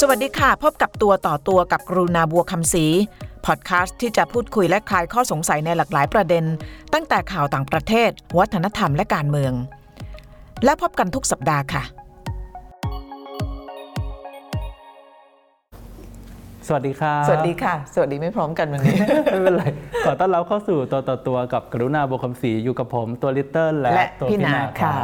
สวัสดีค่ะ พบกับตัวต่อตัวกับกรุณาบัวคำศรีพอดแคสต์ที่จะพูดคุยและคลายข้อสงสัยในหลากหลายประเด็น ตั้งแต่ข่าวต่างประเทศ วัฒนธรรมและการเมือง และพบกันทุกสัปดาห์ค่ะ สวัสดีครับสวัสดีค่ะ สวัสดีไม่พร้อมกันวันนี้ ไม่เป็นไรขอต้อนรับเข้าสู่ตัวต่อตัวกับกรุณาบุคคำศรีอยู่กับผมตัวลิตเติ้ลและและตัวพี่พี่นานาค่ะ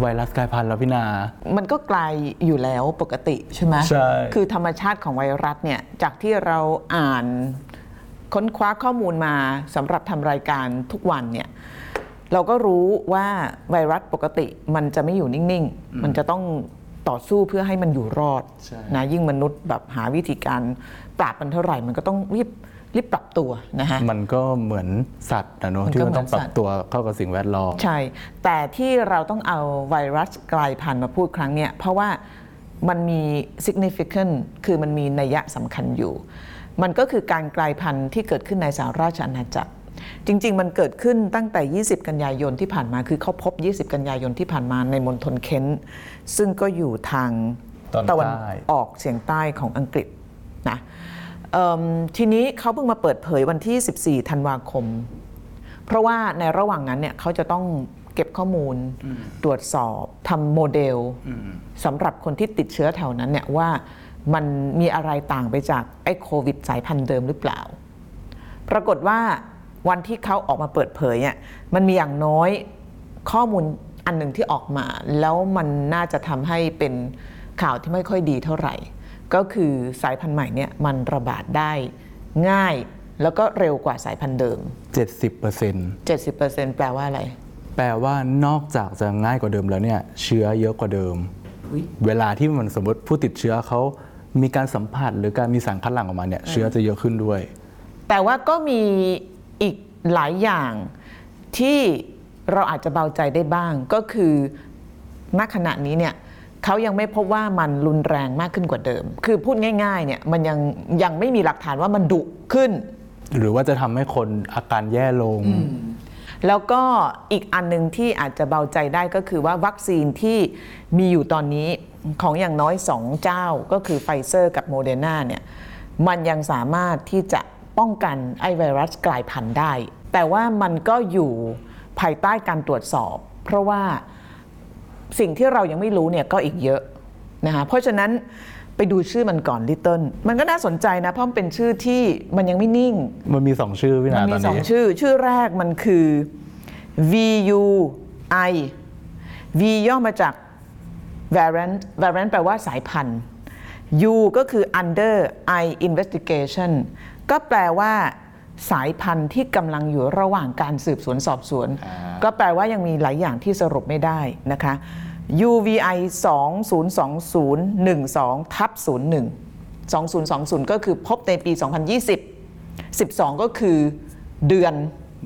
ไวรัสกลายพันธุ์แล้วพี่นา มันก็กลายอยู่แล้วปกติใช่ไหมใช่ คือธรรมชาติของไวรัสเนี่ยจากที่เราอ่านค้นคว้าข้อมูลมาสำหรับทำรายการทุกวันเนี่ยเราก็รู้ว่าไวรัสปกติมันจะไม่อยู่นิ่ง ๆ มันจะต้องต่อสู้เพื่อให้มันอยู่รอดใช่ นะยิ่งมนุษย์แบบหาวิธีการปราบมันเท่าไหร่ มันก็ต้องรีบ รีบปรับตัวนะฮะมันก็เหมือนสัตว์นะเนอะมันก็ที่มันต้องเหมืปอนรัสับตว์ตัวเข้ากับสิ่งแวดล้อมใช่ แต่ที่เราต้องเอาไวรัสกลายพันธุ์มาพูดครั้งเนี่ยเพราะว่ามันมี significant คือมันมีนัยยะสำคัญอยู่ มันก็คือการกลายพันธุ์ที่เกิดขึ้นในสหราชอาณาจักร จริง ๆ มันเกิดขึ้นตั้งแต่ 20 กันยายนที่ผ่านมา คือเขาพบ 20 กันยายนที่ผ่านมาในมณฑลเคนต์ซึ่งก็อยู่ทางตอนใต้ตะวันออกเฉียงใต้ของอังกฤษนะเอิ่ม ทีนี้เขาเพิ่งมาเปิดเผยวันที่ 14 ธันวาคม เพราะว่าในระหว่างนั้นเนี่ยเขาจะต้องเก็บข้อมูลตรวจสอบทำโมเดลสำหรับคนที่ติดเชื้อแถวนั้นเนี่ยว่ามันมีอะไรต่างไปจากไอ้โควิดสายพันธุ์เดิมหรือเปล่า ปรากฏว่าวันที่เขาออกมาเปิดเผยเนี่ยมันมีอย่างน้อยข้อมูลอันหนึ่งที่ออกมา แล้วมันน่าจะทำให้เป็นข่าวที่ไม่ค่อยดีเท่าไหร่ ก็คือสายพันธุ์ใหม่เนี่ยมันระบาดได้ง่ายแล้วก็เร็วกว่าสายพันธุ์เดิม 70% 70%แปลว่าอะไร แปลว่านอกจากจะง่ายกว่าเดิมแล้วเนี่ยเชื้อเยอะกว่าเดิม เวลาที่มันสมมติผู้ติดเชื้อเขามีการสัมผัสหรือการมีสารคัดหลั่งออกมาเนี่ยเชื้อจะเยอะขึ้นด้วย แต่ว่าก็มีอีกหลายอย่างที่เราอาจจะเบาใจได้บ้างก็คือณขณะนี้เนี่ย เขายังไม่พบว่ามันรุนแรงมากขึ้นกว่าเดิม คือพูดง่ายๆเนี่ยมันยังยังไม่มีหลักฐานว่ามันดุขึ้น หรือว่าจะทำให้คนอาการแย่ลง แล้วก็อีกอันหนึ่งที่อาจจะเบาใจได้ก็คือว่าวัคซีนที่มีอยู่ตอนนี้ของอย่างน้อย 2 เจ้าก็คือไฟเซอร์กับโมเดอร์นาเนี่ยมันยังสามารถที่จะป้องกันไอไวรัสกลายพันธุ์ได้ แต่ว่ามันก็อยู่ภายใต้การตรวจสอบ เพราะว่า สิ่งที่เรายังไม่รู้เนี่ยก็อีกเยอะนะคะเพราะฉะนั้นไปดูชื่อมันก่อนลิตเติ้ลมันก็น่าสนใจนะ เพราะมันเป็นชื่อที่มันยังไม่นิ่ง มันมีสองชื่อพี่มันาตมีอนสองนี้ชื่อ ชื่อแรกมันคือ VUI V ย่อมาจาก variant variant แปลว่าสายพันธุ์ U ก็คือ under I investigation ก็แปลว่า สายพันธุ์ที่กำลังอยู่ระหว่างการสืบสวนสอบสวนอ่าก็แปลว่ายังมีหลายอย่างที่สรุปไม่ได้นะคะ UVI 202012ทับ01 2020 ก็คือพบในปี 2020 12 ก็คือเดือน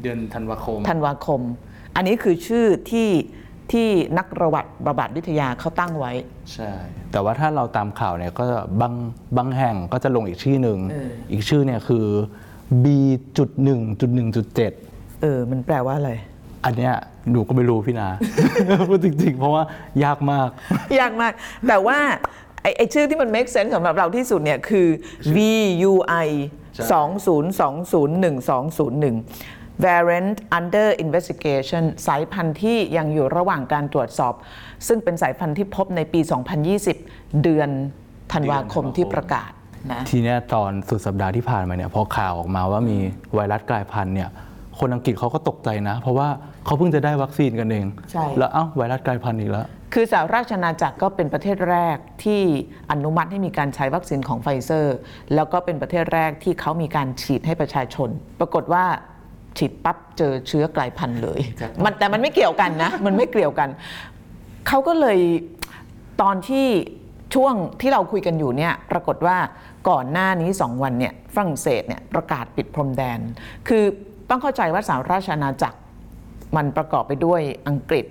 เดือนธันวาคมธันวาคม อันนี้คือชื่อที่ที่นักระบาดระบาดวิทยาเขาตั้งไว้ ใช่ แต่ว่าถ้าเราตามข่าวเนี่ยก็บางบางแห่งก็จะลงอีกชื่อหนึ่งเอออีกชื่อเนี่ยคือ B.1.1.7 เออ มันแปลว่าอะไร อันเนี้ยหนูก็ไม่รู้พี่นา พูดจริงๆ เพราะว่ายากมาก ยากมาก แต่ว่าไอ้ไอ้ชื่อที่มัน make sense สำหรับเราที่สุดเนี่ยคือ VUI ใช่20201201 variant under investigation สายพันธุ์ที่ยังอยู่ระหว่างการตรวจสอบ ซึ่งเป็นสายพันธุ์ที่พบในปี 2020 เดือนธันวาคมที่ประกาศ นะทีเนี้ยตอนสุดสัปดาห์ที่ผ่านมาเนี่ยพอข่าวออกมาว่ามีไวรัสกลายพันธุ์เนี่ยคนอังกฤษเขาก็ตกใจนะ เพราะว่าเขาเพิ่งจะได้วัคซีนกันเอง ใช่ แล้วเอ้าไวรัสกลายพันธุ์อีกแล้ว คือสหราชอาณาจักรก็เป็นประเทศแรกที่อนุมัติให้มีการใช้วัคซีนของไฟเซอร์ แล้วก็เป็นประเทศแรกที่เขามีการฉีดให้ประชาชน ปรากฏว่าฉีดปั๊บเจอเชื้อกลายพันธุ์เลย Exactly มันแต่มันไม่เกี่ยวกันนะ มันไม่เกี่ยวกัน เขาก็เลยตอนที่ ช่วงที่เราคุยกันอยู่เนี่ยปรากฏว่าก่อนหน้านี้ 2 วันเนี่ยฝรั่งเศสเนี่ยประกาศปิดพรมแดน คือต้องเข้าใจว่าสหราชอาณาจักรมันประกอบไปด้วยอังกฤษ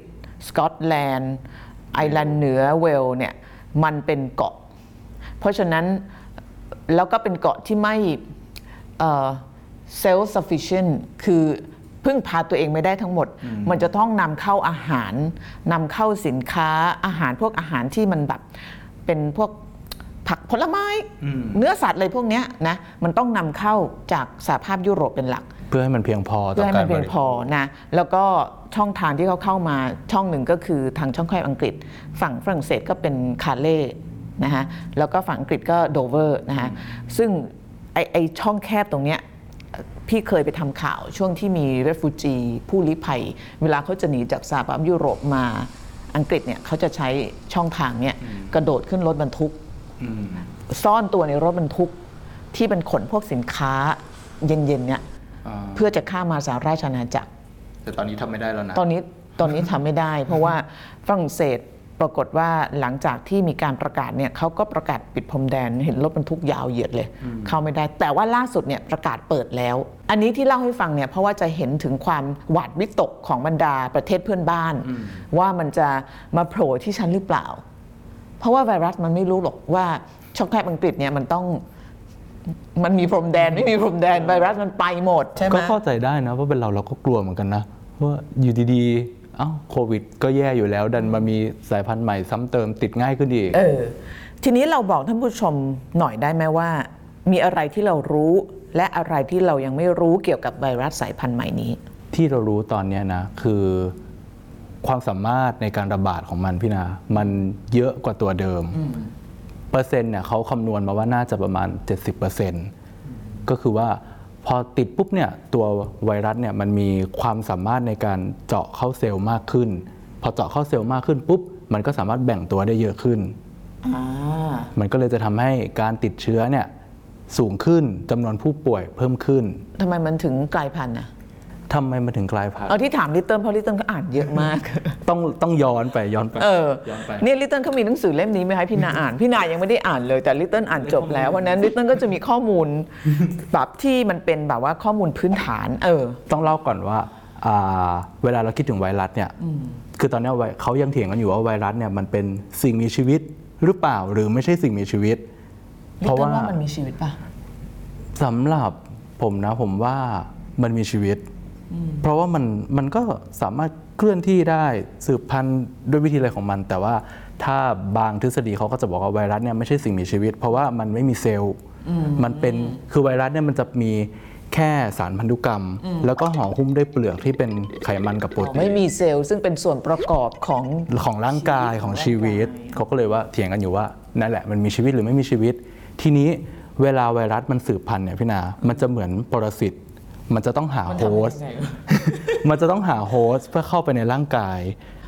สกอตแลนด์ ไอร์แลนด์เหนือเวลส์เนี่ยมันเป็นเกาะ เพราะฉะนั้นแล้วก็เป็นเกาะที่ไม่เซลฟ์ sufficient คือพึ่งพาตัวเองไม่ได้ทั้งหมด มันจะต้องนำเข้าอาหารนำเข้าสินค้าอาหารพวกอาหารที่มันแบบ เป็นพวกผักผลไม้เนื้อสัตว์อะไรพวกเนี้ยนะมันต้องนำเข้าจากสหภาพยุโรปเป็นหลัก เพื่อให้มันเพียงพอต่เพื่ออให้กามัรนเพียงบริพอนะแล้วก็ช่องทางที่เขาเข้ามาช่องหนึ่งก็คือทางช่องแคบอังกฤษ ฝั่งฝรั่งเศสก็เป็นคาเล่นะฮะแล้วก็ฝั่งอังกฤษก็โดเวอร์นะฮะซึ่งไอไอช่องแคบตรงเนี้ยพี่เคยไปทำข่าวช่วงที่มีเรฟูจีผู้ลี้ภัย เวลาเขาจะหนีจากสหภาพยุโรปมา อังกฤษเนี่ยเขาจะใช้ช่องทางเนี่ยกระโดดขึ้นรถบรรทุก ซ่อนตัวในรถบรรทุกที่เป็นขนพวกสินค้าเย็นๆเนี่ยอ่าเพื่อจะข้ามมาสหราชอาณาจักร แต่ตอนนี้ทำไม่ได้แล้วนะ ตอนนี้ตอนนี้ทำไม่ได้ เพราะว่าฝรั่งเศส ปรากฏว่าหลังจากที่มีการประกาศเนี่ยเขาก็ประกาศปิดพรมแดนเห็นรถบรรทุกยาวเหยียดเลย เข้าไม่ได้ แต่ว่าล่าสุดเนี่ยประกาศเปิดแล้ว อันนี้ที่เล่าให้ฟังเนี่ยเพราะว่าจะเห็นถึงความหวาดวิตกของบรรดาประเทศเพื่อนบ้าน ว่ามันจะมาโผล่ที่ฉันหรือเปล่า เพราะว่าไวรัสมันไม่รู้หรอกว่าช็อกแคบอังกฤษเนี่ยมันต้องมันมีพรมแดนไม่มีพรมแดนไวรัสมันไปหมดใช่ไหมก็เข้าใจได้นะว่าเป็นเราเราก็กลัวเหมือนกันนะว่าอยู่ดีๆเอ้าโควิดก็แย่อยู่แล้ว ดันมามีสายพันธุ์ใหม่ซ้ำเติมติดง่ายขึ้นอีก เออ ทีนี้เราบอกท่านผู้ชมหน่อยได้ไหมว่า มีอะไรที่เรารู้ และอะไรที่เรายังไม่รู้เกี่ยวกับไวรัสสายพันธุ์ใหม่นี้ ที่เรารู้ตอนเนี้ยนะ คือความสามารถในการระบาดของมันพี่นา มันเยอะกว่าตัวเดิม เปอร์เซ็นต์เนี่ยเขาคำนวณมาว่าน่าจะประมาณ 70%ก็คือว่า พอติดปุ๊บเนี่ยตัวไวรัสเนี่ยมันมีความสามารถในการเจาะเข้าเซลล์มากขึ้น พอเจาะเข้าเซลล์มากขึ้นปุ๊บมันก็สามารถแบ่งตัวได้เยอะขึ้นอ่ามันก็เลยจะทำให้การติดเชื้อเนี่ยสูงขึ้นจำนวนผู้ป่วยเพิ่มขึ้นทำไมมันถึงกลายพันธุ์อะ ทำไมมันถึงกลายพันธุ์เอาที่ถามลิตเติ้ลเพราะลิตเติ้ลก็อ่านเยอะมาก ต้องต้องย้อนไปย้อนไปเออย้อนไปเนี่ยลิตเติ้ลเขามีหนังสือเล่มนี้ไหมให้พี่นาอ่านพี่นายังไม่ได้อ่านเลยแต่ลิตเติ้ลอ่านจบแล้วเพราะฉะนั้นลิตเติ้ลก็จะมีข้อมูลแบบที่มันเป็นแบบว่าข้อมูลพื้นฐาน เออ ต้องเล่าก่อนว่าอ่าเวลาเราคิดถึงไวรัสเนี่ยคือตอนเนี้ยไวเขายังเถียงกันอยู่ว่าไวรัสเนี่ยมันเป็นสิ่งมีชีวิตหรือเปล่าหรือไม่ใช่สิ่งมีชีวิตลิตเติ้ลว่ามันมีชีวิตป่ะสำหรับผมนะผมว่ามันมีชีวิต เพราะว่ามันมันก็สามารถเคลื่อนที่ได้สืบพันธุ์ด้วยวิธีอะไรของมัน แต่ว่าถ้าบางทฤษฎีเขาก็จะบอกว่าไวรัสเนี่ยไม่ใช่สิ่งมีชีวิต เพราะว่ามันไม่มีเซลล์มันเป็นคือไวรัสเนี่ยมันจะมีแค่สารพันธุกรรม แล้วก็ห่อหุ้มด้วยเปลือกที่เป็นไขมันกับโปรตีนไม่มีเซลล์ซึ่งเป็นส่วนประกอบของของร่างกายของชีวิตเขาก็เลยว่าเถียงกันอยู่ว่านั่นแหละมันมีชีวิตหรือไม่มีชีวิต ทีนี้เวลาไวรัสมันสืบพันธุ์เนี่ยพี่นา มันจะเหมือนปรสิต มันจะต้องหา host มันจะต้องหา host เพื่อเข้าไปในร่างกาย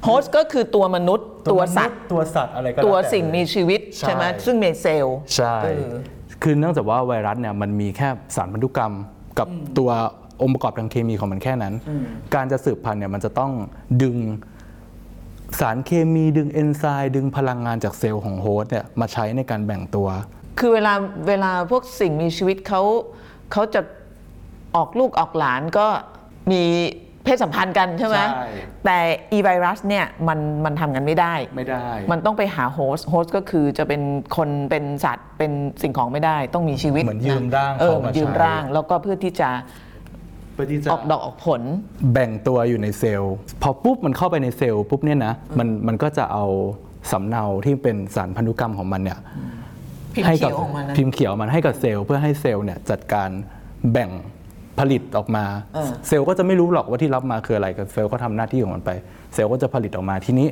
host ก็คือตัวมนุษย์ตัวสัตว์ตัวสัตว์อะไรก็ตัวสิ่งมีชีวิตใช่ใช่ไหมซึ่งมีเซลล์ใช่เออคือเนื่องจากว่าไวรัสเนี่ยมันมีแค่สารพันธุกรรมกับตัวองค์ประกอบทางเคมีของมันแค่นั้น การจะสืบพันธุ์เนี่ยมันจะต้องดึงสารเคมีดึงเอนไซม์ดึงพลังงานจากเซลล์ของ host เนี่ยมาใช้ในการแบ่งตัว คือเวลาเวลาพวกสิ่งมีชีวิตเขาเขาจะ ออกลูกออกหลานก็มีเพศสัมพันธ์กันใช่ไหมใช่ แต่อีไวรัสเนี่ยมันมันทำกันไม่ได้ ไม่ได้ มันต้องไปหา host host ก็คือจะเป็นคนเป็นสัตว์เป็นสิ่งของไม่ได้ต้องมีชีวิตเหมือนยืมร่างเออเขาเหมืมาอนยืมใช้ ร่าง แล้วก็เพื่อที่จะเพื่อที่จะออกดอกออกผล แบ่งตัวอยู่ในเซลล์พอปุ๊บมันเข้าไปในเซลล์ปุ๊บเนี่ยนะมันมันก็จะเอาสำเนาที่เป็นสารพันธุกรรมของมันเนี่ยพิมพ์ให้เขีกัยวออกมานะ พิมพ์เขียวมันให้กับเซลล์เพื่อให้เซลล์เนี่ยจัดการแบ่ง ผลิตออกมาเออเซลล์ก็จะไม่รู้หรอกว่าที่รับมาคืออะไรกับเซลล์ก็ทำหน้าที่ของมันไป เซลล์ก็จะผลิตออกมาทีนี้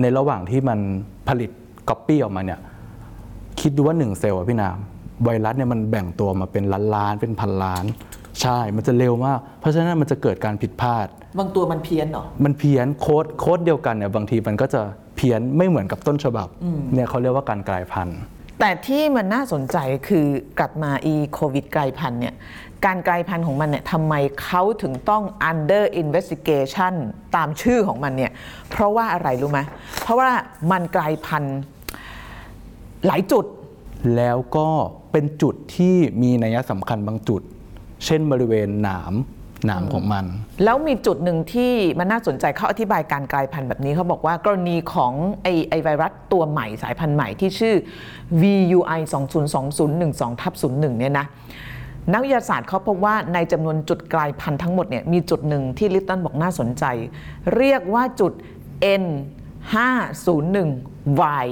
ในระหว่างที่มันผลิตก๊อปปี้ออกมาเนี่ยคิดดูว่าหนึ่งเซลล์อะพี่นา ไวรัสเนี่ยมันแบ่งตัวมาเป็นล้านล้านๆเป็นพันล้าน ใช่ มันจะเร็วมาก เพราะฉะนั้นมันจะเกิดการผิดพลาด บางตัวมันเพี้ยนเหรอ มันเพี้ยนโค้ดโค้ดเดียวกันเนี่ยบางทีมันก็จะเพี้ยนไม่เหมือนกับต้นฉบับเนี่ยเขาเรียกว่าการกลายพันธุ์ แต่ที่มันน่าสนใจคือกลับมาอีโควิดกลายพันธุ์เนี่ย การกลายพันธุ์ของมันเนี่ยทำไมเขาถึงต้อง under investigation ตามชื่อของมันเนี่ยเพราะว่าอะไรรู้ไหมเพราะว่ามันกลายพันธุ์หลายจุด แล้วก็เป็นจุดที่มีนัยสำคัญบางจุด เช่นบริเวณหนามหนามของมัน แล้วมีจุดหนึ่งที่มันน่าสนใจเขาอธิบายการกลายพันธุ์แบบนี้เขาบอกว่ากรณีของไอไอไวรัสตัวใหม่สายพันธุ์ใหม่ที่ชื่อ VUI 202012ทับ01เนี่ยนะ นักวิทยาศาสตร์เขาพบว่าในจำนวนจุดกลายพันธุ์ทั้งหมดเนี่ยมีจุดหนึ่งที่ลิตติ้ลบอกน่าสนใจ เรียกว่าจุด N 501 Y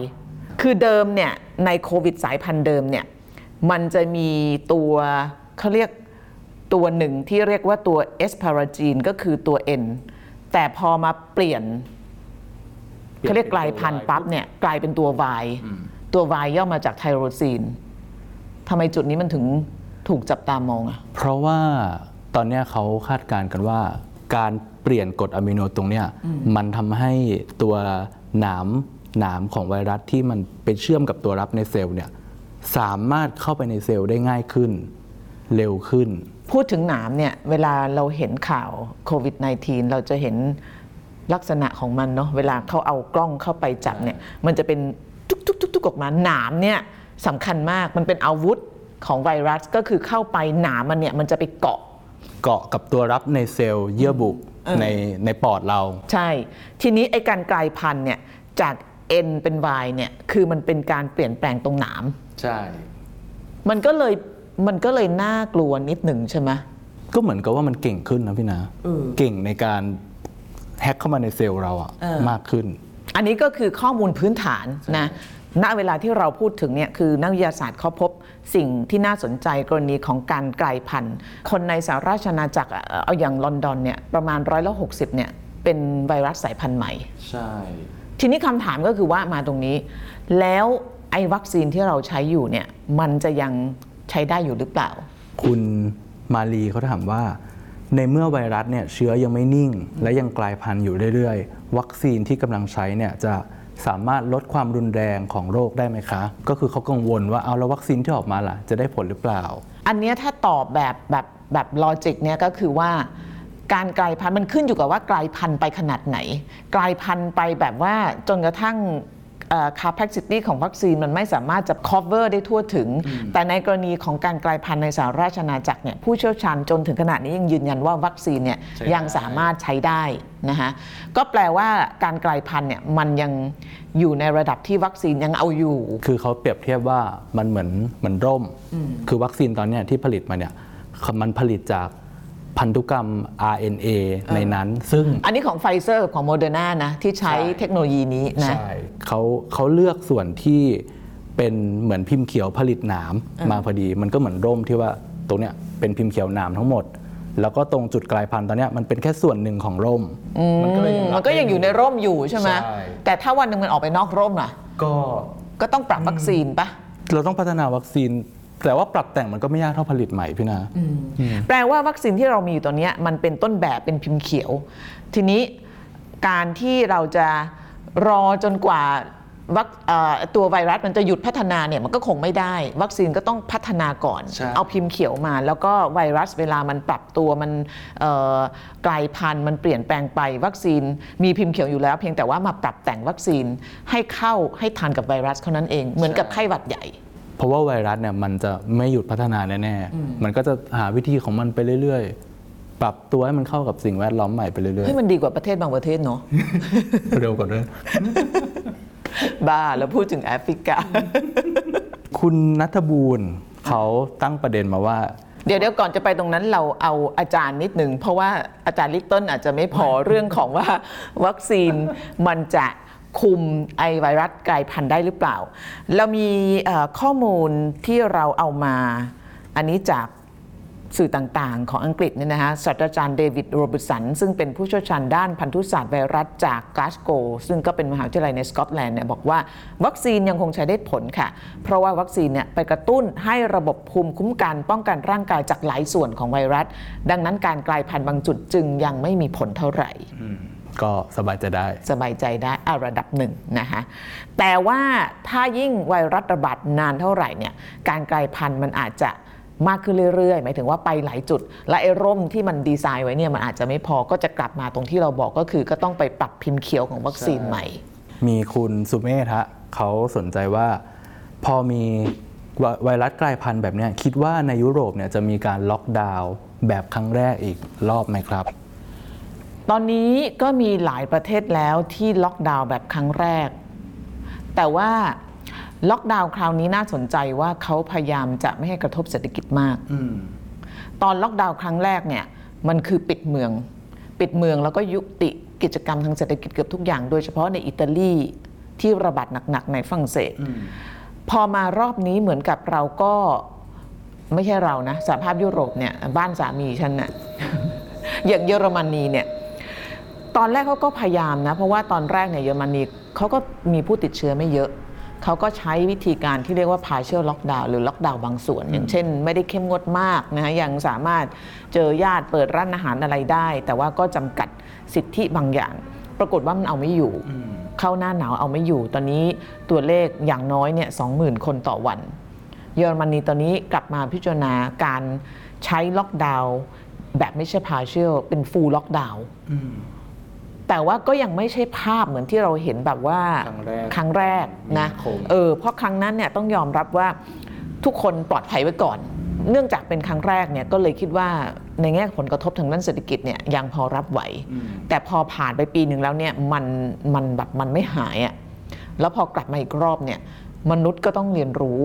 คือเดิมเนี่ยในโควิดสายพันธุ์เดิมเนี่ยมันจะมีตัวเขาเรียกตัวหนึ่งที่เรียกว่าตัว s p a r a g e n ก็คือตัว N แต่พอมาเปลี่ยนเปลี่ยนเขาเรียกกลายพันธุ์ปั๊บเนี่ยกลายเป็นตัว Y ตัว Y ย่อมาจากไทโรซีนทำไมจุดนี้มันถึง ถูกจับตามองอะเพราะว่าตอนเนี้ยเขาคาดการณ์กันว่า การเปลี่ยนกรดอะมิโนตรงเนี้ยมันทำให้ตัวหนามหนามของไวรัสที่มันไปเชื่อมกับตัวรับในเซลล์เนี่ยสามารถเข้าไปในเซลล์ได้ง่ายขึ้น เร็วขึ้น พูดถึงหนามเนี่ยเวลาเราเห็นข่าวโควิด -19 เราจะเห็นลักษณะของมันเนาะเวลาเขาเอากล้องเข้าไปจับเนี่ยมันจะเป็นทุกๆๆๆออกมาหนามเนี่ยสำคัญมากมันเป็นอาวุธ ของไวรัสก็คือเข้าไปหนามมันเนี่ยมันจะไปเกาะเกาะกับตัวรับในเซลล์เยื่อบุในในปอดเรา ใช่ ทีนี้ไอ้การกลายพันธุ์เนี่ยจาก N เป็น Y เนี่ยคือมันเป็นการเปลี่ยนแปลงตรงหนาม ใช่ มันก็เลยมันก็เลยน่ากลัวนิดหนึ่งใช่ไหมก็เหมือนกับว่ามันเก่งขึ้นนะพี่นะเก่งในการแฮ็กเข้ามาในเซลล์เราอะมากขึ้น อันนี้ก็คือข้อมูลพื้นฐานนะ ณเวลาที่เราพูดถึงเนี่ยคือนักวิทยาศาสตร์เขาพบสิ่งที่น่าสนใจกรณีของการกลายพันธุ์ คนในสหราชอาณาจักรอะเอาอย่างลอนดอนเนี่ยประมาณร้อยละหกสิบเนี่ยเป็นไวรัสสายพันธุ์ใหม่ ใช่ ทีนี้คำถามก็คือว่ามาตรงนี้ แล้วไอ้วัคซีนที่เราใช้อยู่เนี่ยมันจะยังใช้ได้อยู่หรือเปล่า คุณมาลีเขาถามว่า ในเมื่อไวรัสเนี่ยเชื้อยังไม่นิ่ง และยังกลายพันธุ์อยู่เรื่อยๆ วัคซีนที่กำลังใช้เนี่ยจะ สามารถลดความรุนแรงของโรคได้ไหมคะ ก็คือเขากังวลว่าเอาแล้ววัคซีนที่ออกมาล่ะ จะได้ผลหรือเปล่า อันเนี้ยถ้าตอบแบบแบบแบบลอจิกเนี่ยก็คือว่าการกลายพันธุ์มันขึ้นอยู่กับว่ากลายพันธุ์ไปขนาดไหน กลายพันธุ์ไปแบบว่าจนกระทั่ง เอ่อ capacity ของวัคซีนมันไม่สามารถจะ cover ได้ทั่วถึง แต่ในกรณีของการกลายพันธุ์ในสหราชอาณาจักรเนี่ยผู้เชี่ยวชาญจนถึงขนาดนี้ยังยืนยันว่าวัคซีนเนี่ยใช้ได้ยังสามารถใช้ได้นะคะก็แปลว่าการกลายพันธุ์เนี่ยมันยังอยู่ในระดับที่วัคซีนยังเอาอยู่ คือเขาเปรียบเทียบว่ามันเหมือนเหมือนร่ม คือวัคซีนตอนเนี้ยที่ผลิตมาเนี่ยมันผลิตจาก พันธุกรรม RNA ในนั้น ซึ่งอันนี้ของไฟเซอร์ของโมเดอร์นานะ ที่ใช้ใช่เทคโนโลยีนี้นะใช่เขาเขาเลือกส่วนที่เป็นเหมือนพิมพ์เขียวผลิตหนามมาพอดี มันก็เหมือนร่มที่ว่าตรงเนี้ยเป็นพิมพ์เขียวหนามทั้งหมด แล้วก็ตรงจุดกลายพันธุ์ตอนเนี้ยมันเป็นแค่ส่วนหนึ่งของร่ม มันก็เลยยังรับมันก็ยังอยู่ในร่มอยู่ใช่ไหมใช่แต่ถ้าวันหนึ่งมันออกไปนอกร่มล่ะ ก็ก็ต้องปรับวัคซีนปะเราต้องพัฒนาวัคซีน แต่ว่าปรับแต่งมันก็ไม่ยากเท่าผลิตใหม่พี่นาแปลว่าวัคซีนที่เรามีอยู่ตอนเนี้ยมันเป็นต้นแบบเป็นพิมพ์เขียว ทีนี้การที่เราจะรอจนกว่าวัคเอ่อตัวไวรัสมันจะหยุดพัฒนาเนี่ยมันก็คงไม่ได้ วัคซีนก็ต้องพัฒนาก่อนใช่เอาพิมพ์เขียวมา แล้วก็ไวรัสเวลามันปรับตัวมันเอ่อกลายพันธุ์มันเปลี่ยนแปลงไปวัคซีนมีพิมพ์เขียวอยู่แล้ว เพียงแต่ว่ามาปรับแต่งวัคซีนให้เข้าให้ทันกับไวรัสเท่านั้นเอง เหมือนกับไข้หวัดใหญ่ เพราะว่าไวรัสเนี่ยมันจะไม่หยุดพัฒนาแน่ๆ มันก็จะหาวิธีของมันไปเรื่อยๆ ปรับตัวให้มันเข้ากับสิ่งแวดล้อมใหม่ไปเรื่อยให้มันดีกว่าประเทศบางประเทศเนาะๆเร็วกว่าด้วยบ้าแล้วพูดถึงแอฟริกา คุณนัทบูรณ์เขาตั้งประเด็นมาว่า เดี๋ยวเดี๋ยวก่อนจะไปตรงนั้นเราเอาอาจารย์นิดหนึ่งเพราะว่าอาจารย์ลิตเติ้ลอาจจะไม่พอเรื่องของว่าวัคซีนมันจะ คุมไอ้ไวรัสกลายพันธุ์ได้หรือเปล่า เรามีข้อมูลที่เราเอามาอันนี้จากสื่อต่างๆ ของอังกฤษเนี่ยนะฮะศาสตราจารย์เดวิดโรเบิร์ตสัน ซึ่งเป็นผู้เชี่ยวชาญด้านพันธุศาสตร์ไวรัสจากกลาสโกว์ซึ่งก็เป็นมหาวิทยาลัยในสกอตแลนด์เนี่ยบอกว่าวัคซีนยังคงใช้ได้ผลค่ะ เพราะว่าวัคซีนเนี่ยไปกระตุ้นให้ระบบภูมิคุ้มกัน ป้องกันร่างกายจากหลายส่วนของไวรัส ดังนั้นการกลายพันธุ์บางจุดจึงยังไม่มีผลเท่าไหร่ ก็สบายใจะได้ สบายใจได้อะระดับหนึ่งนะคะแต่ว่าถ้ายิ่งไวรัสระบาดนานเท่าไหร่เนี่ยการกลายพันธุ์มันอาจจะมากขึ้นเรื่อยๆ หมายถึงว่าไปหลายจุด และไอ้ร่มที่มันดีไซน์ไว้เนี่ยมันอาจจะไม่พอก็จะกลับมาตรงที่เราบอกก็คือ ก็ต้องไปปรับพิมพ์เขียวของวัคซีนใหม่ มีคุณสุเมธฮะเขาสนใจว่าพอมีไวไวรัสกลายพันธุ์แบบเนี้ยคิดว่าในยุโรปเนี่ยจะมีการล็อกดาวน์แบบครั้งแรกอีกรอบไหมครับ ตอนนี้ก็มีหลายประเทศแล้วที่ล็อกดาวน์แบบครั้งแรก แต่ว่าล็อกดาวน์คราวนี้น่าสนใจว่าเขาพยายามจะไม่ให้กระทบเศรษฐกิจมากตอนล็อกดาวน์ครั้งแรกเนี่ย มันคือปิดเมือง ปิดเมืองแล้วก็ยุติกิจกรรมทางเศรษฐกิจเกือบทุกอย่าง โดยเฉพาะในอิตาลีที่ระบาดหนักๆในฝรั่งเศสพอมารอบนี้เหมือนกับเราก็ไม่ใช่เรานะสหภาพยุโรปเนี่ย บ้านสามีฉันน่ะอย่างเยอรมนีเนี่ย ตอนแรกเขาก็พยายามนะ เพราะว่าตอนแรกเนี่ยเยอรมนีเขาก็มีผู้ติดเชื้อไม่เยอะเขาก็ใช้วิธีการที่เรียกว่า partial lockdown หรือ lockdown บางส่วน อย่างเช่น ไม่ได้เข้มงวดมากนะฮะยังสามารถเจอญาติเปิดร้านอาหารอะไรได้ แต่ว่าก็จำกัดสิทธิบางอย่าง ปรากฏว่ามันเอาไม่อยู่ เข้าหน้าหนาวเอาไม่อยู่ ตอนนี้ตัวเลขอย่างน้อยเนี่ย20,000คนต่อวัน เยอรมนีตอนนี้กลับมาพิจารณาการใช้ล็อกดาวน์แบบไม่ใช่ partial เป็น full lockdown แต่ว่าก็ยังไม่ใช่ภาพเหมือนที่เราเห็นแบบว่าครั้งแรกครั้งแรกนะมีนาคมเออเพราะครั้งนั้นเนี่ยต้องยอมรับว่าทุกคนปลอดภัยไว้ก่อน เนื่องจากเป็นครั้งแรกเนี่ยก็เลยคิดว่าในแง่ผลกระทบทางด้านเศรษฐกิจเนี่ยยังพอรับไหว แต่พอผ่านไปปีหนึ่งแล้วเนี่ยมันมันแบบมันไม่หายอะ่ะแล้วพอกลับมาอีกรอบเนี่ยมนุษย์ก็ต้องเรียนรู้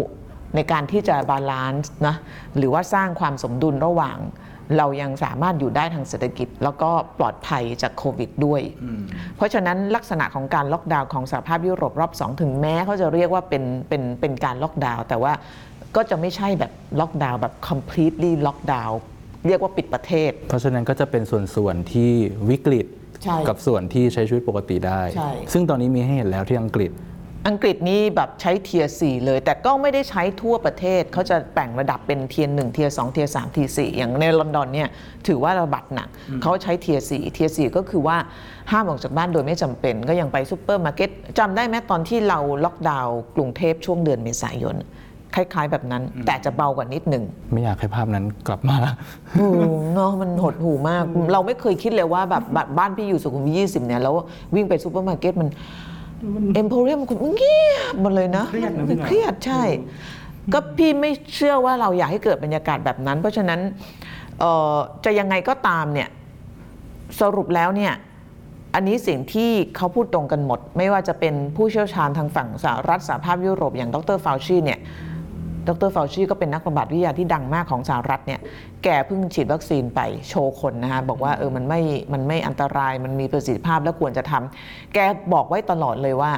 ในการที่จะ balance นะหรือว่าสร้างความสมดุลระหว่าง เรายังสามารถอยู่ได้ทางเศรษฐกิจ แล้วก็ปลอดภัยจากโควิดด้วย เพราะฉะนั้นลักษณะของการล็อกดาวน์ของสหภาพยุโรปรอบ 2 ถึงแม้เขาจะเรียกว่าเป็นเป็นเป็นการล็อกดาวน์แต่ว่าก็จะไม่ใช่แบบล็อกดาวน์แบบ completely ล็อกดาวน์เรียกว่าปิดประเทศ เพราะฉะนั้นก็จะเป็นส่วนๆที่วิกฤตใช่กับส่วนที่ใช้ชีวิตปกติได้ใช่ซึ่งตอนนี้มีให้เห็นแล้วที่อังกฤษ อังกฤษนี่แบบใช้ tier 4เลย แต่ก็ไม่ได้ใช้ทั่วประเทศเขาจะแบ่งระดับเป็น tier 1 tier 2 tier 3 tier 4อย่างในลอนดอนเนี่ยถือว่าระบาดหนักเขาใช้ tier 4 tier 4ก็คือว่าห้ามออกจากบ้านโดยไม่จำเป็น ก็ยังไปซูเปอร์มาร์เก็ตจำได้ไหมตอนที่เราล็อกดาวน์กรุงเทพช่วงเดือนเมษายนคล้าย ๆ แบบนั้น แต่จะเบากว่านิดหนึ่ง ไม่อยากให้ภาพนั้นกลับมาโอ้เนาะมันหดหู่มาก เราไม่เคยคิดเลยว่าแบบบ้านพี่อยู่สุขุมวิทยี่สิบเนี่ยแล้ววิ่งไปซูเปอร์มาร์เก็ตมัน เอ็มโพเรียมมันเงียบหมดเลยนะเครียดนะมัพี่หน่อย เครียดใช่ ก็พี่ไม่เชื่อว่าเราอยากให้เกิดบรรยากาศแบบนั้น เพราะฉะนั้นเอ่อจะยังไงก็ตามเนี่ยสรุปแล้วเนี่ยอันนี้สิ่งที่เขาพูดตรงกันหมด ไม่ว่าจะเป็นผู้เชี่ยวชาญทางฝั่งสหรัฐสหภาพยุโรปอย่างดรฟาวชีเนี่ย ดรฟาวชีก็เป็นนักระบาดวิทยาที่ดังมากของสหรัฐเนี่ย แกเพิ่งฉีดวัคซีนไปโชว์คนนะคะบอกว่าเออมันไม่ มันไม่อันตราย มันมีประสิทธิภาพและควรจะทำแกบอกไว้ตลอดเลยว่า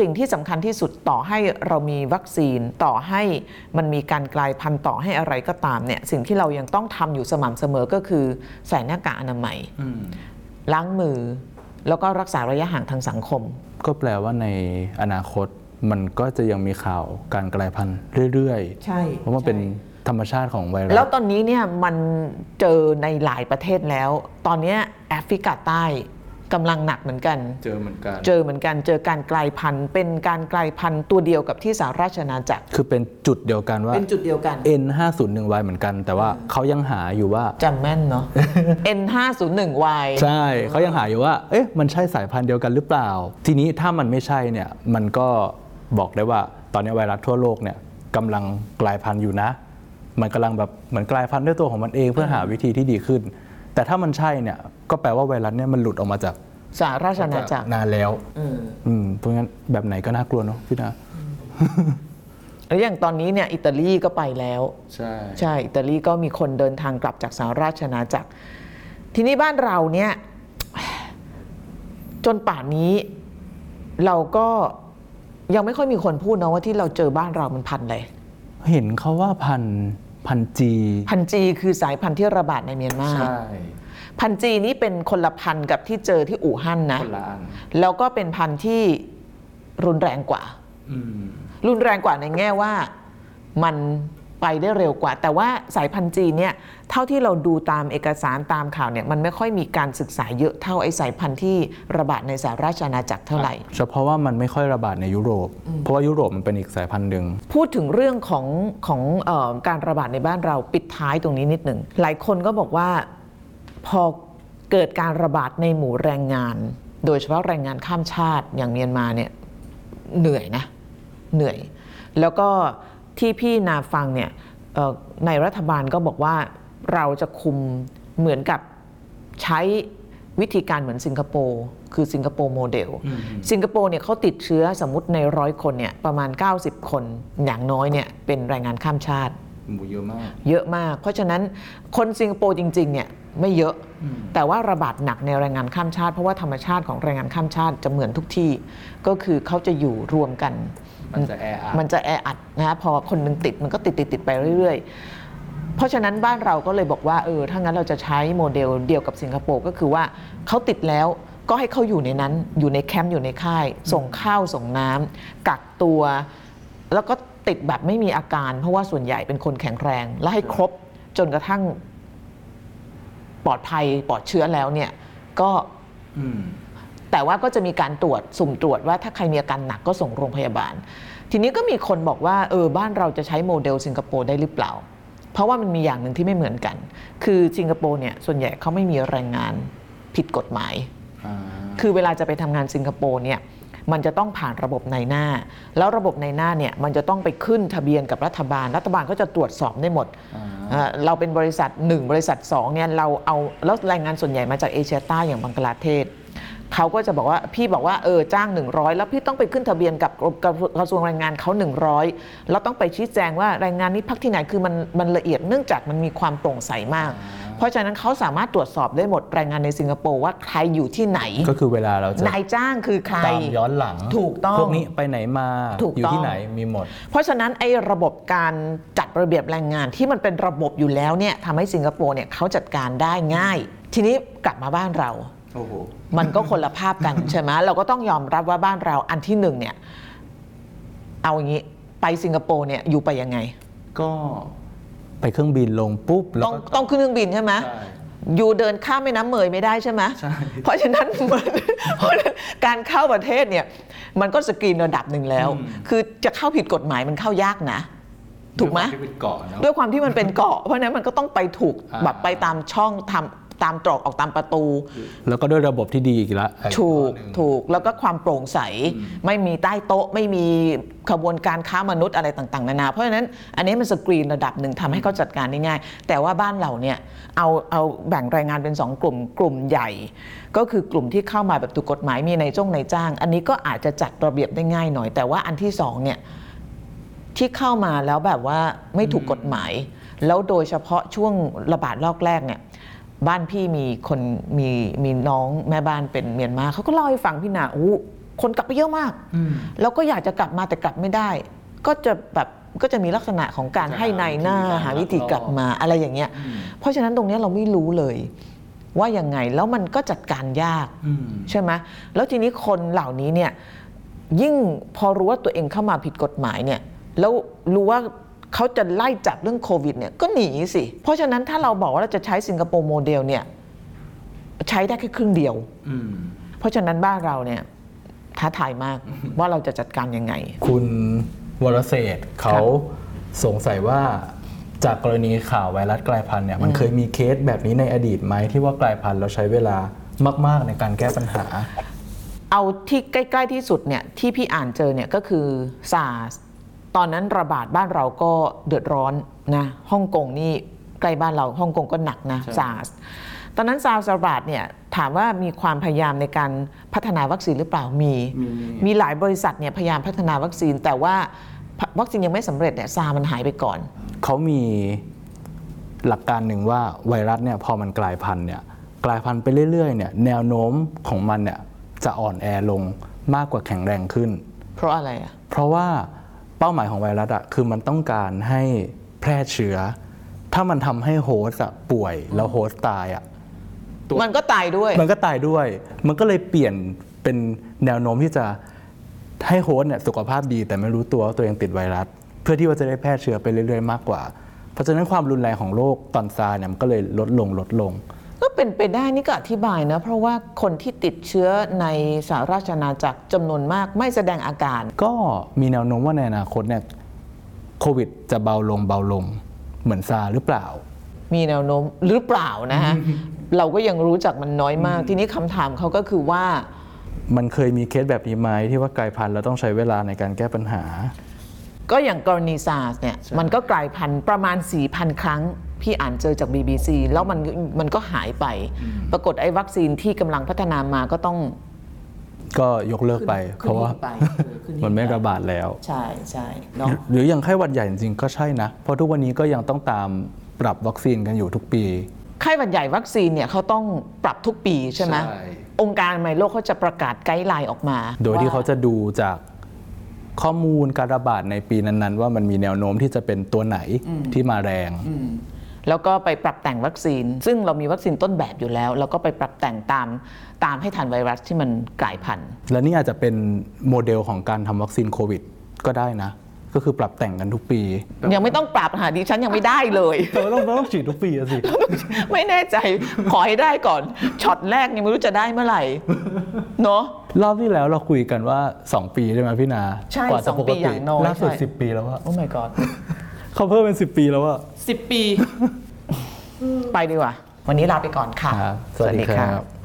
สิ่งที่สำคัญที่สุดต่อให้เรามีวัคซีนต่อให้มันมีการกลายพันธุ์ต่อให้อะไรก็ตามเนี่ย สิ่งที่เรายังต้องทำอยู่สม่ำเสมอก็คือใส่หน้ากากอนามัยล้างมือ แล้วก็รักษาระยะห่างทางสังคม ก็แปลว่าในอนาคต มันก็จะยังมีข่าวการกลายพันธุ์เรื่อยๆ ใช่เพราะมันเป็นธรรมชาติของไวรัส แล้วตอนนี้เนี่ยมันเจอในหลายประเทศแล้ว ตอนเนี้ยแอฟริกาใต้กำลังหนักเหมือนกัน เจอเหมือนกัน เจอเหมือนกัน เจอการกลายพันธุ์ เป็นการกลายพันธุ์ตัวเดียวกับที่สหราชอาณาจักร คือเป็นจุดเดียวกันว่า เป็นจุดเดียวกัน N501Y เหมือนกัน แต่ว่าเขายังหาอยู่ว่าจำแม่นเนาะ N501Y ใช่ เขายังหาอยู่ว่า เอ๊ะ มันใช่สายพันธุ์เดียวกันหรือเปล่า ทีนี้ถ้ามันไม่ใช่เนี่ย มันก็ บอกได้ว่าตอนนี้ไวรัสทั่วโลกเนี่ยกำลังกลายพันธุ์อยู่นะ มันกำลังแบบเหมือนกลายพันธุ์ด้วยตัวของมันเองเพื่อหาวิธีที่ดีขึ้น แต่ถ้ามันใช่เนี่ยก็แปลว่าไวรัสเนี่ยมันหลุดออกมาจากสหราชอาณาจักรนานแล้วเอออืมเพราะงั้นแบบไหนก็น่ากลัวเนาะพี่นาแล้วอย่างตอนนี้เนี่ยอิตาลีก็ไปแล้ว ใช่ใช่อิตาลีก็มีคนเดินทางกลับจากสหราชอาณาจักร ทีนี้บ้านเราเนี่ยจนป่านนี้เราก็ ยังไม่ค่อยมีคนพูดเนาะว่าที่เราเจอบ้านเรามันพันธุ์อะไรเห็นเขาว่าพันธุ์พันธุ์จีพันธุ์จีคือสายพันธุ์ที่ระบาดในเมียนมาใช่พันธุ์จีนี่เป็นคนละพันธุ์กับที่เจอที่อู่ฮั่นนะคนละอันแล้วก็เป็นพันธุ์ที่รุนแรงกว่าอืมรุนแรงกว่าในแง่ว่ามัน ไปได้เร็วกว่า แต่ว่าสายพันธุ์จีนเนี่ยเท่าที่เราดูตามเอกสารตามข่าวเนี่ยมันไม่ค่อยมีการศึกษาเยอะเท่าไอ้สายพันธุ์ที่ระบาดในสหราชอาณาจักรเท่าไหร่ เฉพาะว่ามันไม่ค่อยระบาดในยุโรป เพราะว่ายุโรปมันเป็นอีกสายพันธุ์หนึ่งพูดถึงเรื่องของของเออการระบาดในบ้านเราปิดท้ายตรงนี้นิดหนึ่งหลายคนก็บอกว่าพอเกิดการระบาดในหมู่แรงงาน โดยเฉพาะแรงงานข้ามชาติอย่างเมียนมาเนี่ยเหนื่อยนะเหนื่อย แล้วก็ ที่พี่นาฟังเนี่ยเอ่อในรัฐบาลก็บอกว่าเราจะคุมเหมือนกับใช้วิธีการเหมือนสิงคโปร์คือสิงคโปร์โมเดล สิงคโปร์เนี่ยเขาติดเชื้อสมมติในร้อยคนเนี่ยประมาณ 90 คนอย่างน้อยเนี่ยเป็นแรงงานข้ามชาติหมูเยอะมาก เยอะมาก เพราะฉะนั้นคนสิงคโปร์จริงๆเนี่ยไม่เยอะ แต่ว่าระบาดหนักในแรงงานข้ามชาติ เพราะว่าธรรมชาติของแรงงานข้ามชาติจะเหมือนทุกที่ ก็คือเขาจะอยู่รวมกัน มันจะแออัดมันจะแออัดนะฮะพอคนหนึงติดมันก็ติดติดติดไปเรื่อย ๆ เพราะฉะนั้นบ้านเราก็เลยบอกว่าเออถ้างั้นเราจะใช้โมเดลเดียวกับสิงคโปร์ก็คือว่าเขาติดแล้วก็ให้เขาอยู่ในนั้นอยู่ในแคมป์อยู่ในค่าย ส่งข้าวส่งน้ำกักตัว แล้วก็ติดแบบไม่มีอาการ เพราะว่าส่วนใหญ่เป็นคนแข็งแรง และให้ครบจนกระทั่งปลอดภัยปลอดเชื้อแล้วเนี่ย ก็อืม แต่ว่าก็จะมีการตรวจสุ่มตรวจว่าถ้าใครมีอาการหนักก็ส่งโรงพยาบาล ทีนี้ก็มีคนบอกว่าเออบ้านเราจะใช้โมเดลสิงคโปร์ได้หรือเปล่า เพราะว่ามันมีอย่างหนึ่งที่ไม่เหมือนกัน คือสิงคโปร์เนี่ยส่วนใหญ่เขาไม่มีแรงงานผิดกฎหมายอ่าคือเวลาจะไปทำงานสิงคโปร์เนี่ยมันจะต้องผ่านระบบในหน้า แล้วระบบในหน้าเนี่ยมันจะต้องไปขึ้นทะเบียนกับรัฐบาล รัฐบาลก็จะตรวจสอบได้หมดเอ่อเราเป็นบริษัท 1 บริษัท2เนี่ยเราเอาแล้วแรงงานส่วนใหญ่มาจากเอเชียใต้อย่างบังกลาเทศ เขาก็จะบอกว่าพี่บอกว่าเออจ้าง 100 แล้วพี่ต้องไปขึ้นทะเบียนกับกับกระทรวงแรงงานเขา 100 แล้วต้องไปชี้แจงว่าแรงงานนี้พักที่ไหนคือมันมันละเอียดเนื่องจากมันมีความโปร่งใสมาก เพราะฉะนั้นเขาสามารถตรวจสอบได้หมดแรงงานในสิงคโปร์ว่าใครอยู่ที่ไหน ก็คือเวลาเราจะนายจ้างคือใครตามย้อนหลังถูกต้องพวกนี้ไปไหนมาถูกอยู่ต้องที่ไหนมีหมด เพราะฉะนั้นไอ้ระบบการจัดระเบียบแรงงานที่มันเป็นระบบอยู่แล้วเนี่ยทำให้สิงคโปร์เนี่ยเขาจัดการได้ง่าย ทีนี้กลับมาบ้านเราโอ้โห มันก็คนละภาพกันใช่ไหมเราก็ต้องยอมรับว่าบ้านเราอันที่หนึ่งเนี่ย เอาอย่างนี้ไปสิงคโปร์เนี่ยอยู่ไปยังไง ก็ไปเครื่องบินลงปุ๊บแล้วต้องก็ต้องขึ้นเครื่องบินใช่ไหม ใช่ อยู่เดินข้ามแม่น้ำเมยไม่ได้ใช่ไหม ใช่ เพราะฉะนั้นมันเพราะฉะนั้นการเข้าประเทศเนี่ยมันก็สกรีนระดับหนึ่งแล้วคือจะเข้าผิดกฎหมายมันเข้ายากนะ ถูกไหม ด้วยความที่เป็นเกาะเนอะ ด้วยความที่มันเป็นเกาะ เพราะฉะนั้นมันก็ต้องไปถูกอ่า แบบไปตามช่องทำ ตามตรอกออกตามประตู แล้วก็ด้วยระบบที่ดีอีกแล้วถูกอีข้อหนึ่งถูกแล้วก็ความโปร่งใส ไม่มีใต้โต๊ะ ไม่มีขบวนการค้ามนุษย์อะไรต่างๆนานา เพราะฉะนั้นอันนี้มันสกรีนระดับหนึ่งทำให้เขาจัดการได้ง่าย แต่ว่าบ้านเราเนี่ยเอาเอาแบ่งแรงงานเป็น 2 กลุ่มกลุ่มใหญ่ ก็คือกลุ่มที่เข้ามาแบบถูกกฎหมายมีในจ้องในจ้าง อันนี้ก็อาจจะจัดระเบียบได้ง่ายหน่อย แต่ว่าอันที่สองเนี่ยที่เข้ามาแล้วแบบว่าไม่ถูกกฎหมาย แล้วโดยเฉพาะช่วงระบาดรอบแรกเนี่ย บ้านพี่มีคนมีมีน้องแม่บ้านเป็นเมียนมาเขาก็เล่าให้ฟังพี่นาโอ้คนกลับไปเยอะมากแล้วก็อยากจะกลับมาแต่กลับไม่ได้ ก็จะแบบก็จะมีลักษณะของการจะหาให้ในายหน้าวิธีการหาวิธีกลับมาอะไรอย่างเงี้ย เพราะฉะนั้นตรงเนี้ยเราไม่รู้เลย ว่ายังไงแล้วมันก็จัดการยากอืมใช่ไหมแล้วทีนี้คนเหล่านี้เนี่ยยิ่งพอรู้ว่าตัวเองเข้ามาผิดกฎหมายเนี่ยแล้วรู้ว่า เขาจะไล่จับเรื่องโควิดเนี่ยก็หนีสิ เพราะฉะนั้นถ้าเราบอกว่าเราจะใช้สิงคโปร์โมเดลเนี่ยใช้ได้แค่ครึ่งเดียวอืมเพราะฉะนั้นบ้านเราเนี่ยท้าทายมากว่าเราจะจัดการยังไง คุณวรเศรษฐ์เขาสงสัยว่าจากกรณีข่าวไวรัสกลายพันธุ์เนี่ยมันเคยมีเคสแบบนี้ในอดีตไหมที่ว่ากลายพันธุ์แล้วใช้เวลามาก ๆ ในการแก้ปัญหา เอาที่ใกล้ ๆ ที่สุดเนี่ยที่พี่อ่านเจอเนี่ยก็คือซาร์ ตอนนั้นระบาดบ้านเราก็เดือดร้อนนะฮ่องกงนี่ใกล้บ้านเราฮ่องกงก็หนักนะใช่ซาร์ตอนนั้นซาร์ระบาดเนี่ยถามว่ามีความพยายามในการพัฒนาวัคซีนหรือเปล่ามี มีมีหลายบริษัทเนี่ยพยายามพัฒนาวัคซีน แต่ว่าวัคซีนยังไม่สำเร็จเนี่ยซาร์มันหายไปก่อน เขามีหลักการหนึ่งว่าไวรัสเนี่ยพอมันกลายพันธุ์เนี่ยกลายพันธุ์ไปเรื่อยๆเนี่ยแนวโน้มของมันเนี่ยจะอ่อนแอลงมากกว่าแข็งแรงขึ้น เพราะอะไรอะเพราะว่า เป้าหมายของไวรัสอะคือมันต้องการให้แพร่เชื้อ ถ้ามันทำให้ host อะป่วยแล้ว host ตายอะ ตัว มันก็ตายด้วย มันก็ตายด้วย มันก็เลยเปลี่ยนเป็นแนวโน้มที่จะให้ host เนี่ยสุขภาพดีแต่ไม่รู้ตัวว่าตัวเองติดไวรัส เพื่อที่ว่าจะได้แพร่เชื้อไปเรื่อยๆมากกว่า เพราะฉะนั้นความรุนแรงของโรคตอนซาร์เนี่ยมันก็เลยลดลงลดลงก็ เป็นไปได้นี่ก็อธิบายนะ เพราะว่าคนที่ติดเชื้อในสหราชอาณาจักรจำนวนมากไม่แสดงอาการ ก็มีแนวโน้มว่าในอนาคตเนี่ยโควิดจะเบาลงเบาลงเหมือนซาร์สหรือเปล่า มีแนวโน้มหรือเปล่านะฮะ เราก็ยังรู้จักมันน้อยมาก ทีนี้คำถามเขาก็คือว่า มันเคยมีเคสแบบนี้ไหมที่ว่ากลายพันธุ์แล้วต้องใช้เวลาในการแก้ปัญหา ก็อย่างกรณีซาร์สเนี่ยมันก็กลายพันธุ์ประมาณ4,000 ครั้ง พี่อ่านเจอจาก BBC แล้วมันมันก็หายไป ปรากฏไอ้วัคซีนที่กำลังพัฒนามาก็ต้อง ก็ยกเลิกไปขึ้นเพราะว่าหิ้งไปเออขึ้นหิ้งมันไม่ไประบาดแล้ว ใช่ใช่เนาะหรืออย่างไข้หวัดใหญ่จริงๆก็ใช่นะ เพราะทุกวันนี้ก็ยังต้องตามปรับวัคซีนกันอยู่ทุกปีไข้หวัดใหญ่วัคซีนเนี่ยเขาต้องปรับทุกปีใช่ไหมใช่องค์การอนามัยโลกเขาจะประกาศไกด์ไลน์ออกมา โดยที่เขาว่จะดูจากข้อมูลการระบาดในปีนั้น ๆ ว่ามันมีแนวโน้มที่จะเป็นตัวไหนที่มาแรง แล้วก็ไปปรับแต่งวัคซีน ซึ่งเรามีวัคซีนต้นแบบอยู่แล้ว แล้วก็ไปปรับแต่งตามตามให้ทันไวรัสที่มันกลายพันธุ์ และนี่อาจจะเป็นโมเดลของการทำวัคซีนโควิดก็ได้นะ ก็คือปรับแต่งกันทุกปี ยังไม่ต้องปรับหาดิฉันยังไม่ได้เลยเราต้องต้องฉีดทุกปีสิ ไม่แน่ใจขอให้ได้ก่อนช็อตแรกยังไม่รู้จะได้เมื่อไหร่เนาะรอบที่แล้วเราคุยกันว่า 2 ปีใช่ไหมพี่นาใช่สองปีอย่างน้อยล่าสุด10 ปีแล้วว่าโอ้ my god เขาเพิ่มเป็น 10 ปีแล้วว่า 10 ปี ไปดีกว่า วันนี้ลาไปก่อนค่ะสวัสดีครับ